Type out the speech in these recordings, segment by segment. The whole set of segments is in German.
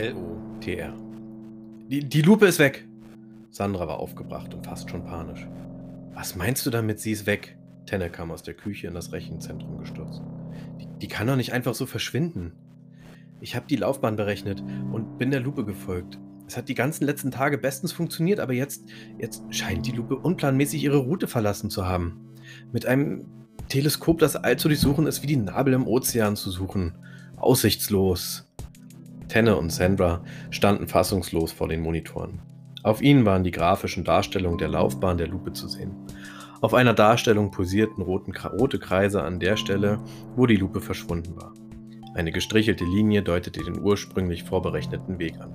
L-O-T-R. Die, die Lupe ist weg. Sandra war aufgebracht und fast schon panisch. Was meinst du damit, sie ist weg? Tenne kam aus der Küche in das Rechenzentrum gestürzt. Die, die kann doch nicht einfach so verschwinden. Ich habe die Laufbahn berechnet und bin der Lupe gefolgt. Es hat die ganzen letzten Tage bestens funktioniert, aber jetzt, jetzt scheint die Lupe unplanmäßig ihre Route verlassen zu haben. Mit einem Teleskop das All zu durchsuchen, ist wie die Nabel im Ozean zu suchen. Aussichtslos. Tenne und Sandra standen fassungslos vor den Monitoren. Auf ihnen waren die grafischen Darstellungen der Laufbahn der Lupe zu sehen. Auf einer Darstellung posierten rote Kreise an der Stelle, wo die Lupe verschwunden war. Eine gestrichelte Linie deutete den ursprünglich vorberechneten Weg an.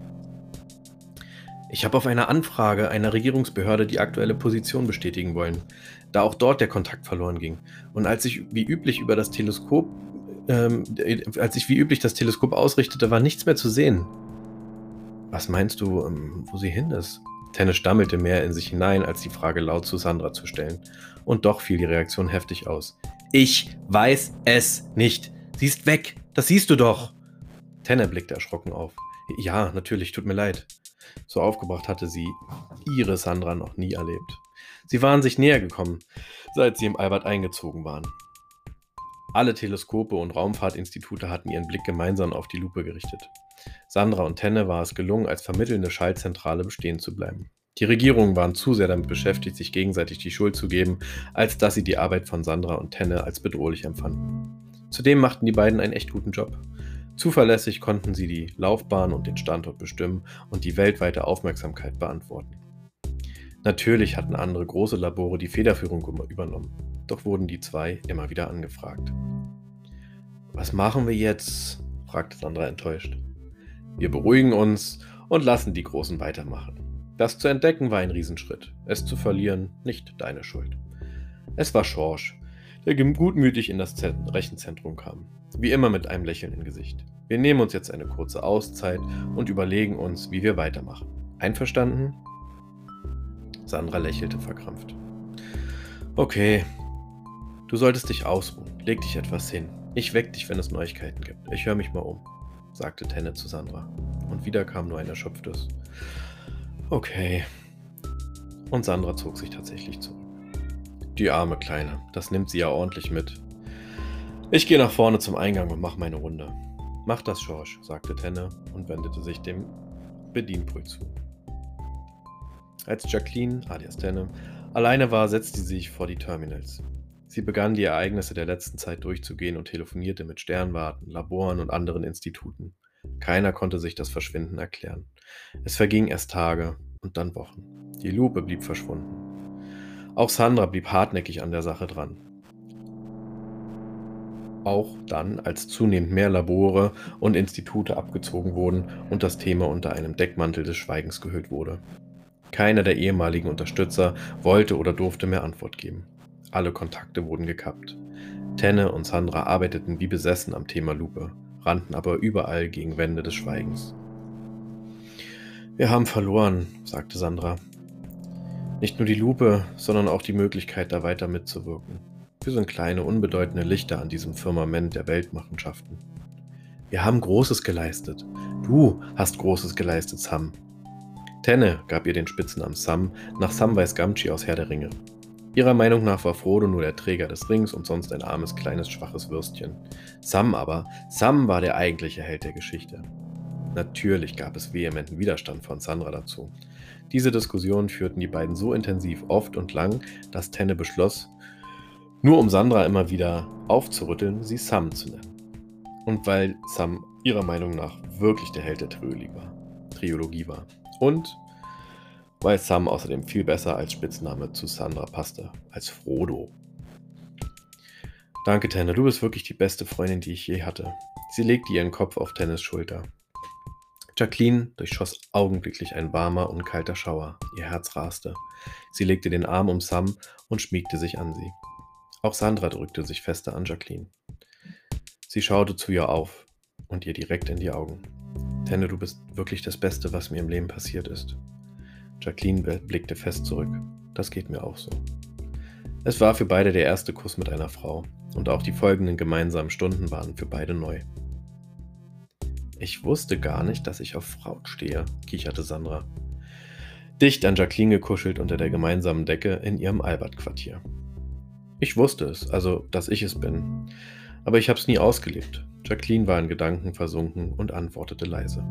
Ich habe auf eine Anfrage einer Regierungsbehörde die aktuelle Position bestätigen wollen, da auch dort der Kontakt verloren ging. Und als ich wie üblich über das Teleskop, ähm, als ich wie üblich das Teleskop ausrichtete, war nichts mehr zu sehen. Was meinst du, ähm, wo sie hin ist? Tenne stammelte mehr in sich hinein, als die Frage laut zu Sandra zu stellen. Und doch fiel die Reaktion heftig aus. Ich weiß es nicht. Sie ist weg. Das siehst du doch. Tenne blickte erschrocken auf. Ja, natürlich, tut mir leid. So aufgebracht hatte sie ihre Sandra noch nie erlebt. Sie waren sich näher gekommen, seit sie im Albert eingezogen waren. Alle Teleskope und Raumfahrtinstitute hatten ihren Blick gemeinsam auf die Lupe gerichtet. Sandra und Tenne war es gelungen, als vermittelnde Schaltzentrale bestehen zu bleiben. Die Regierungen waren zu sehr damit beschäftigt, sich gegenseitig die Schuld zu geben, als dass sie die Arbeit von Sandra und Tenne als bedrohlich empfanden. Zudem machten die beiden einen echt guten Job. Zuverlässig konnten sie die Laufbahn und den Standort bestimmen und die weltweite Aufmerksamkeit beantworten. Natürlich hatten andere große Labore die Federführung übernommen, doch wurden die zwei immer wieder angefragt. Was machen wir jetzt? fragte Sandra enttäuscht. Wir beruhigen uns und lassen die Großen weitermachen. Das zu entdecken war ein Riesenschritt. Es zu verlieren, nicht deine Schuld. Es war Schorsch, der gutmütig in das Rechenzentrum kam. Wie immer mit einem Lächeln im Gesicht. Wir nehmen uns jetzt eine kurze Auszeit und überlegen uns, wie wir weitermachen. Einverstanden? Sandra lächelte verkrampft. Okay, du solltest dich ausruhen. Leg dich etwas hin. Ich weck dich, wenn es Neuigkeiten gibt. Ich höre mich mal um, sagte Tenne zu Sandra. Und wieder kam nur ein erschöpftes Okay. Und Sandra zog sich tatsächlich zurück. Die arme Kleine, das nimmt sie ja ordentlich mit. Ich gehe nach vorne zum Eingang und mache meine Runde. Mach das, Schorsch, sagte Tenne und wendete sich dem Bedienpult zu. Als Jacqueline, alias Tenne, alleine war, setzte sie sich vor die Terminals. Sie begann die Ereignisse der letzten Zeit durchzugehen und telefonierte mit Sternwarten, Laboren und anderen Instituten. Keiner konnte sich das Verschwinden erklären. Es vergingen erst Tage und dann Wochen. Die Lupe blieb verschwunden. Auch Sandra blieb hartnäckig an der Sache dran. Auch dann, als zunehmend mehr Labore und Institute abgezogen wurden und das Thema unter einem Deckmantel des Schweigens gehüllt wurde. Keiner der ehemaligen Unterstützer wollte oder durfte mehr Antwort geben. Alle Kontakte wurden gekappt. Tenne und Sandra arbeiteten wie besessen am Thema Lupe, rannten aber überall gegen Wände des Schweigens. Wir haben verloren, sagte Sandra. Nicht nur die Lupe, sondern auch die Möglichkeit, da weiter mitzuwirken. Wir sind kleine, unbedeutende Lichter an diesem Firmament der Weltmachenschaften. Wir haben Großes geleistet. Du hast Großes geleistet, Sam, Tenne gab ihr den Spitznamen Sam nach Samwise Gamgee aus Herr der Ringe. Ihrer Meinung nach war Frodo nur der Träger des Rings und sonst ein armes, kleines, schwaches Würstchen. Sam aber, Sam war der eigentliche Held der Geschichte. Natürlich gab es vehementen Widerstand von Sandra dazu. Diese Diskussionen führten die beiden so intensiv oft und lang, dass Tenne beschloss, nur um Sandra immer wieder aufzurütteln, sie Sam zu nennen. Und weil Sam ihrer Meinung nach wirklich der Held der Trilogie war. Trilogie war. Und weil Sam außerdem viel besser als Spitzname zu Sandra passte, als Frodo. Danke, Tenne, du bist wirklich die beste Freundin, die ich je hatte. Sie legte ihren Kopf auf Tennes Schulter. Jacqueline durchschoss augenblicklich ein warmer und kalter Schauer. Ihr Herz raste. Sie legte den Arm um Sam und schmiegte sich an sie. Auch Sandra drückte sich fester an Jacqueline. Sie schaute zu ihr auf und ihr direkt in die Augen. Tenne, du bist wirklich das Beste, was mir im Leben passiert ist. Jacqueline blickte fest zurück. Das geht mir auch so. Es war für beide der erste Kuss mit einer Frau und auch die folgenden gemeinsamen Stunden waren für beide neu. Ich wusste gar nicht, dass ich auf Frauen stehe, kicherte Sandra. Dicht an Jacqueline gekuschelt unter der gemeinsamen Decke in ihrem Albert-Quartier. Ich wusste es, also, dass ich es bin. Aber ich hab's nie ausgelebt. Jacqueline war in Gedanken versunken und antwortete leise.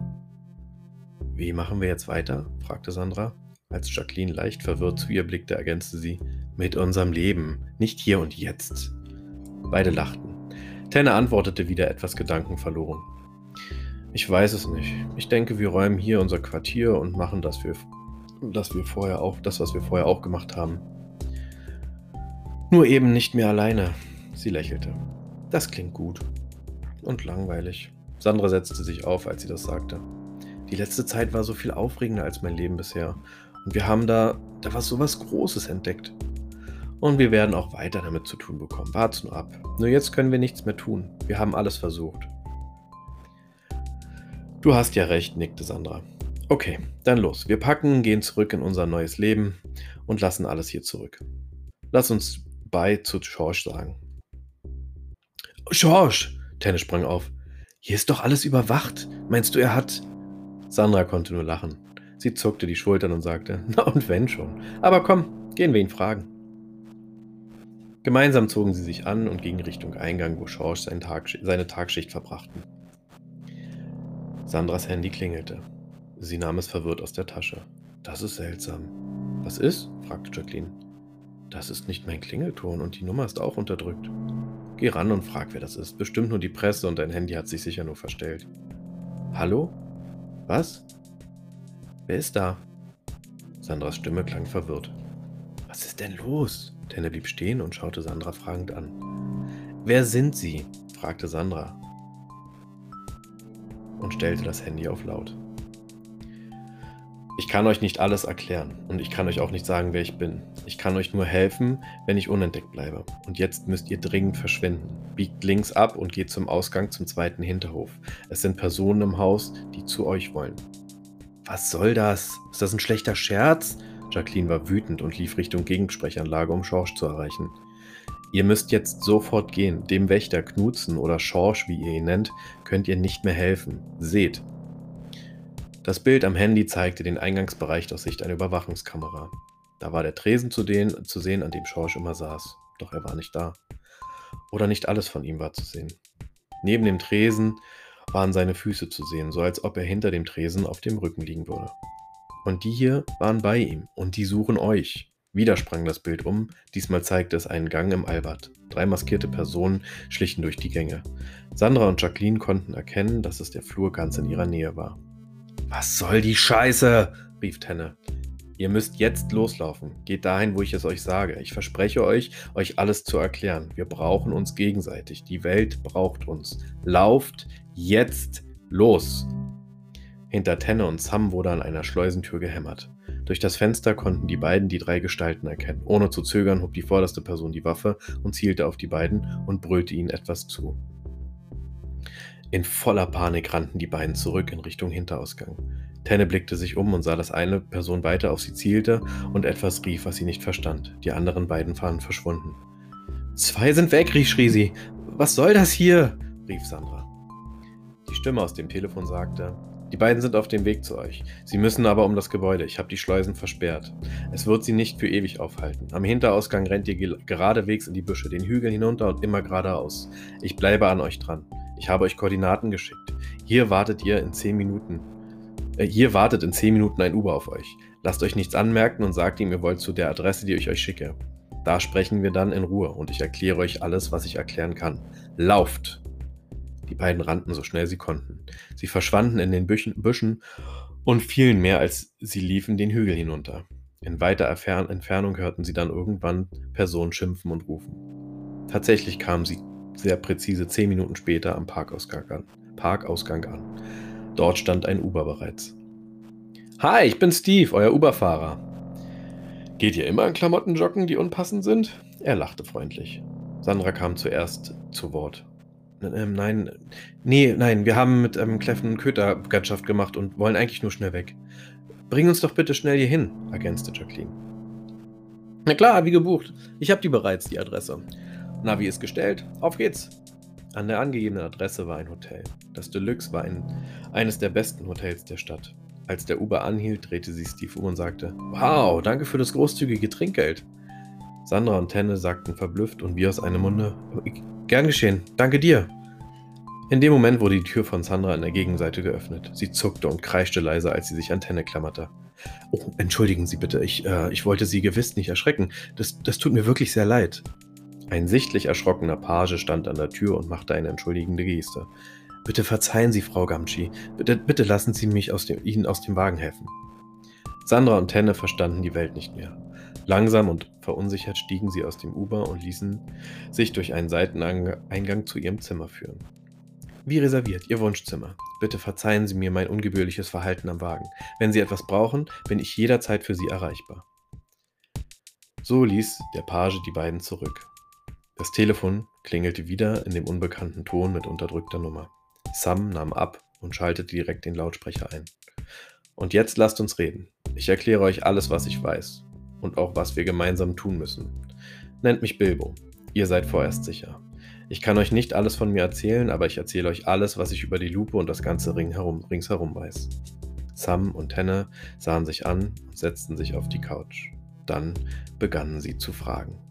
Wie machen wir jetzt weiter? fragte Sandra. Als Jacqueline leicht verwirrt zu ihr blickte, ergänzte sie: Mit unserem Leben, nicht hier und jetzt. Beide lachten. Tenne antwortete wieder etwas gedankenverloren. Ich weiß es nicht. Ich denke, wir räumen hier unser Quartier und machen das, wir, das wir vorher auch, das, was wir vorher auch gemacht haben. Nur eben nicht mehr alleine. Sie lächelte. Das klingt gut. Und langweilig. Sandra setzte sich auf, als sie das sagte. Die letzte Zeit war so viel aufregender als mein Leben bisher. Und wir haben da, da was sowas Großes entdeckt. Und wir werden auch weiter damit zu tun bekommen. Wart's nur ab. Nur jetzt können wir nichts mehr tun. Wir haben alles versucht. Du hast ja recht, nickte Sandra. Okay, dann los. Wir packen, gehen zurück in unser neues Leben und lassen alles hier zurück. Lass uns bei zu George sagen. George! Tenne sprang auf. Hier ist doch alles überwacht. Meinst du, er hat. Sandra konnte nur lachen. Sie zuckte die Schultern und sagte: Na und wenn schon. Aber komm, gehen wir ihn fragen. Gemeinsam zogen sie sich an und gingen Richtung Eingang, wo George seine, Tag, seine Tagschicht verbrachten. Sandras Handy klingelte. Sie nahm es verwirrt aus der Tasche. Das ist seltsam. Was ist? fragte Jacqueline. Das ist nicht mein Klingelton und die Nummer ist auch unterdrückt. Geh ran und frag, wer das ist. Bestimmt nur die Presse und dein Handy hat sich sicher nur verstellt. Hallo? Was? Wer ist da? Sandras Stimme klang verwirrt. Was ist denn los? Tenne blieb stehen und schaute Sandra fragend an. Wer sind Sie? fragte Sandra und stellte das Handy auf laut. Ich kann euch nicht alles erklären und ich kann euch auch nicht sagen, wer ich bin. Ich kann euch nur helfen, wenn ich unentdeckt bleibe. Und jetzt müsst ihr dringend verschwinden. Biegt links ab und geht zum Ausgang zum zweiten Hinterhof. Es sind Personen im Haus, die zu euch wollen. Was soll das? Ist das ein schlechter Scherz? Jacqueline war wütend und lief Richtung Gegensprechanlage, um Schorsch zu erreichen. Ihr müsst jetzt sofort gehen. Dem Wächter Knutzen oder Schorsch, wie ihr ihn nennt, könnt ihr nicht mehr helfen. Seht. Das Bild am Handy zeigte den Eingangsbereich aus Sicht einer Überwachungskamera. Da war der Tresen zu, den, zu sehen, an dem Schorsch immer saß. Doch er war nicht da. Oder nicht alles von ihm war zu sehen. Neben dem Tresen waren seine Füße zu sehen, so als ob er hinter dem Tresen auf dem Rücken liegen würde. Und die hier waren bei ihm und die suchen euch. Wieder sprang das Bild um, diesmal zeigte es einen Gang im Albert. Drei maskierte Personen schlichen durch die Gänge. Sandra und Jacqueline konnten erkennen, dass es der Flur ganz in ihrer Nähe war. Was soll die Scheiße? rief Tenne. Ihr müsst jetzt loslaufen. Geht dahin, wo ich es euch sage. Ich verspreche euch, euch alles zu erklären. Wir brauchen uns gegenseitig. Die Welt braucht uns. Lauft jetzt los! Hinter Tenne und Sam wurde an einer Schleusentür gehämmert. Durch das Fenster konnten die beiden die drei Gestalten erkennen. Ohne zu zögern hob die vorderste Person die Waffe und zielte auf die beiden und brüllte ihnen etwas zu. In voller Panik rannten die beiden zurück in Richtung Hinterausgang. Tenne blickte sich um und sah, dass eine Person weiter auf sie zielte und etwas rief, was sie nicht verstand. Die anderen beiden waren verschwunden. Zwei sind weg, schrie sie. Was soll das hier? rief Sandra. Die Stimme aus dem Telefon sagte, die beiden sind auf dem Weg zu euch. Sie müssen aber um das Gebäude. Ich habe die Schleusen versperrt. Es wird sie nicht für ewig aufhalten. Am Hinterausgang rennt ihr geradewegs in die Büsche, den Hügel hinunter und immer geradeaus. Ich bleibe an euch dran. Ich habe euch Koordinaten geschickt. Hier wartet ihr in 10 Minuten. Äh, hier wartet in 10 Minuten ein Uber auf euch. Lasst euch nichts anmerken und sagt ihm, ihr wollt zu der Adresse, die ich euch schicke. Da sprechen wir dann in Ruhe und ich erkläre euch alles, was ich erklären kann. Lauft! Die beiden rannten so schnell sie konnten. Sie verschwanden in den Büschen, Büschen und fielen mehr als sie liefen den Hügel hinunter. In weiter Entfernung hörten sie dann irgendwann Personen schimpfen und rufen. Tatsächlich kamen sie sehr präzise zehn Minuten später am Parkausgang an. Parkausgang an. Dort stand ein Uber bereits. Hi, ich bin Steve, euer Uberfahrer. Geht ihr immer in Klamotten joggen, die unpassend sind? Er lachte freundlich. Sandra kam zuerst zu Wort. Ähm, nein, nee, nein, wir haben mit ähm, Kleffen Köter Bekanntschaft gemacht und wollen eigentlich nur schnell weg. Bring uns doch bitte schnell hier hin, ergänzte Jacqueline. Na klar, wie gebucht. Ich habe die bereits, die Adresse. Navi ist gestellt. Auf geht's. An der angegebenen Adresse war ein Hotel. Das Deluxe war ein, eines der besten Hotels der Stadt. Als der Uber anhielt, drehte sie Steve um und sagte: Wow, danke für das großzügige Trinkgeld. Sandra und Tenne sagten verblüfft und wie aus einem Munde: Gern geschehen, danke dir. In dem Moment wurde die Tür von Sandra an der Gegenseite geöffnet. Sie zuckte und kreischte leise, als sie sich an Tenne klammerte. Oh, entschuldigen Sie bitte, ich, äh, ich wollte Sie gewiss nicht erschrecken. Das, das tut mir wirklich sehr leid. Ein sichtlich erschrockener Page stand an der Tür und machte eine entschuldigende Geste. Bitte verzeihen Sie, Frau Gamschi. Bitte, bitte lassen Sie mich aus dem, Ihnen aus dem Wagen helfen. Sandra und Tenne verstanden die Welt nicht mehr. Langsam und verunsichert stiegen sie aus dem Uber und ließen sich durch einen Seiteneingang zu ihrem Zimmer führen. Wie reserviert, Ihr Wunschzimmer. Bitte verzeihen Sie mir mein ungebührliches Verhalten am Wagen. Wenn Sie etwas brauchen, bin ich jederzeit für Sie erreichbar. So ließ der Page die beiden zurück. Das Telefon klingelte wieder in dem unbekannten Ton mit unterdrückter Nummer. Sam nahm ab und schaltete direkt den Lautsprecher ein. Und jetzt lasst uns reden. Ich erkläre euch alles, was ich weiß. Und auch, was wir gemeinsam tun müssen. Nennt mich Bilbo. Ihr seid vorerst sicher. Ich kann euch nicht alles von mir erzählen, aber ich erzähle euch alles, was ich über die Lupe und das ganze Ring herum, ringsherum weiß. Sam und Tenne sahen sich an und setzten sich auf die Couch. Dann begannen sie zu fragen.